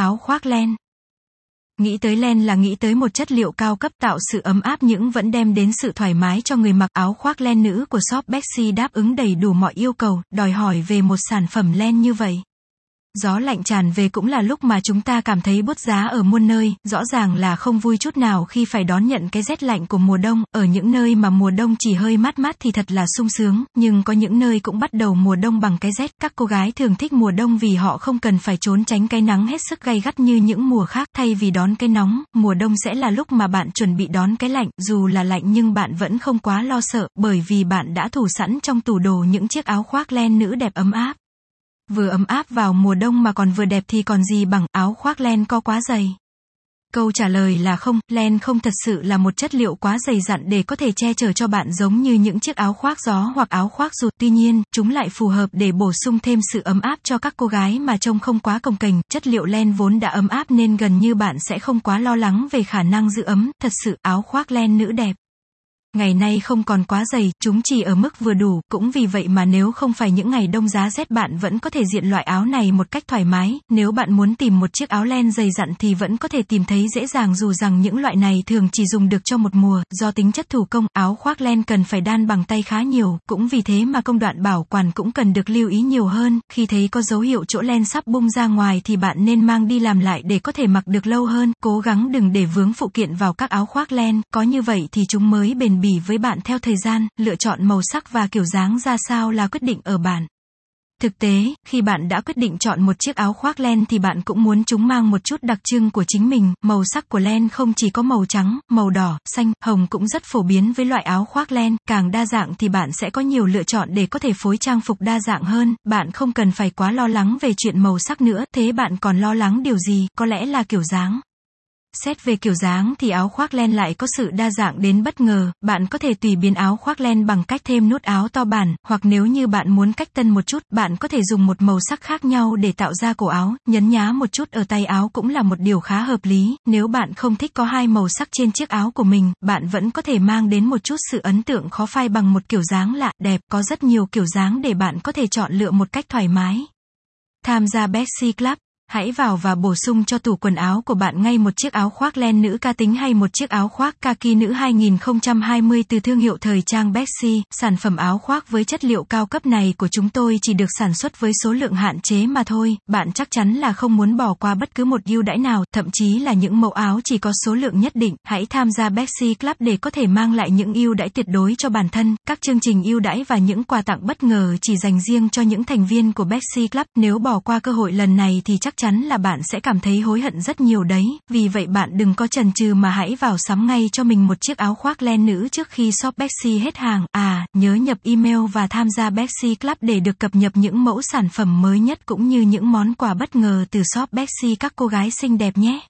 áo khoác len. Nghĩ tới len là nghĩ tới một chất liệu cao cấp tạo sự ấm áp những vẫn đem đến sự thoải mái cho người mặc áo khoác len nữ của shop Bexy đáp ứng đầy đủ mọi yêu cầu, đòi hỏi về một sản phẩm len như vậy. Gió lạnh tràn về cũng là lúc mà chúng ta cảm thấy bút giá ở muôn nơi, rõ ràng là không vui chút nào khi phải đón nhận cái rét lạnh của mùa đông, ở những nơi mà mùa đông chỉ hơi mát mát thì thật là sung sướng, nhưng có những nơi cũng bắt đầu mùa đông bằng cái rét, các cô gái thường thích mùa đông vì họ không cần phải trốn tránh cái nắng hết sức gay gắt như những mùa khác, thay vì đón cái nóng, mùa đông sẽ là lúc mà bạn chuẩn bị đón cái lạnh, dù là lạnh nhưng bạn vẫn không quá lo sợ, bởi vì bạn đã thủ sẵn trong tủ đồ những chiếc áo khoác len nữ đẹp ấm áp. Vừa ấm áp vào mùa đông mà còn vừa đẹp thì còn gì bằng áo khoác len co quá dày. Câu trả lời là không, len không thật sự là một chất liệu quá dày dặn để có thể che chở cho bạn giống như những chiếc áo khoác gió hoặc áo khoác rụt. Tuy nhiên, chúng lại phù hợp để bổ sung thêm sự ấm áp cho các cô gái mà trông không quá cồng kềnh. Chất liệu len vốn đã ấm áp nên gần như bạn sẽ không quá lo lắng về khả năng giữ ấm. Thật sự, áo khoác len nữ đẹp. Ngày nay không còn quá dày, chúng chỉ ở mức vừa đủ, cũng vì vậy mà nếu không phải những ngày đông giá rét bạn vẫn có thể diện loại áo này một cách thoải mái, nếu bạn muốn tìm một chiếc áo len dày dặn thì vẫn có thể tìm thấy dễ dàng dù rằng những loại này thường chỉ dùng được cho một mùa, do tính chất thủ công, áo khoác len cần phải đan bằng tay khá nhiều, cũng vì thế mà công đoạn bảo quản cũng cần được lưu ý nhiều hơn, khi thấy có dấu hiệu chỗ len sắp bung ra ngoài thì bạn nên mang đi làm lại để có thể mặc được lâu hơn, cố gắng đừng để vướng phụ kiện vào các áo khoác len, có như vậy thì chúng mới bền bền bỉ với bạn theo thời gian, lựa chọn màu sắc và kiểu dáng ra sao là quyết định ở bạn. Thực tế, khi bạn đã quyết định chọn một chiếc áo khoác len thì bạn cũng muốn chúng mang một chút đặc trưng của chính mình, màu sắc của len không chỉ có màu trắng, màu đỏ, xanh, hồng cũng rất phổ biến với loại áo khoác len, càng đa dạng thì bạn sẽ có nhiều lựa chọn để có thể phối trang phục đa dạng hơn, bạn không cần phải quá lo lắng về chuyện màu sắc nữa, thế bạn còn lo lắng điều gì, có lẽ là kiểu dáng. Xét về kiểu dáng thì áo khoác len lại có sự đa dạng đến bất ngờ, bạn có thể tùy biến áo khoác len bằng cách thêm nút áo to bản, hoặc nếu như bạn muốn cách tân một chút, bạn có thể dùng một màu sắc khác nhau để tạo ra cổ áo, nhấn nhá một chút ở tay áo cũng là một điều khá hợp lý, nếu bạn không thích có hai màu sắc trên chiếc áo của mình, bạn vẫn có thể mang đến một chút sự ấn tượng khó phai bằng một kiểu dáng lạ, đẹp, có rất nhiều kiểu dáng để bạn có thể chọn lựa một cách thoải mái. Tham gia Betsy Club. Hãy vào và bổ sung cho tủ quần áo của bạn ngay một chiếc áo khoác len nữ ca tính hay một chiếc áo khoác kaki nữ 2020 từ thương hiệu thời trang Betsy. Sản phẩm áo khoác với chất liệu cao cấp này của chúng tôi chỉ được sản xuất với số lượng hạn chế mà thôi. Bạn chắc chắn là không muốn bỏ qua bất cứ một ưu đãi nào, thậm chí là những mẫu áo chỉ có số lượng nhất định. Hãy tham gia Betsy Club để có thể mang lại những ưu đãi tuyệt đối cho bản thân. Các chương trình ưu đãi và những quà tặng bất ngờ chỉ dành riêng cho những thành viên của Betsy Club. Nếu bỏ qua cơ hội lần này thì chắc chắn là bạn sẽ cảm thấy hối hận rất nhiều đấy, vì vậy bạn đừng có chần chừ mà hãy vào sắm ngay cho mình một chiếc áo khoác len nữ trước khi shop Bexy hết hàng. À, nhớ nhập email và tham gia Bexy Club để được cập nhật những mẫu sản phẩm mới nhất cũng như những món quà bất ngờ từ shop Bexy các cô gái xinh đẹp nhé.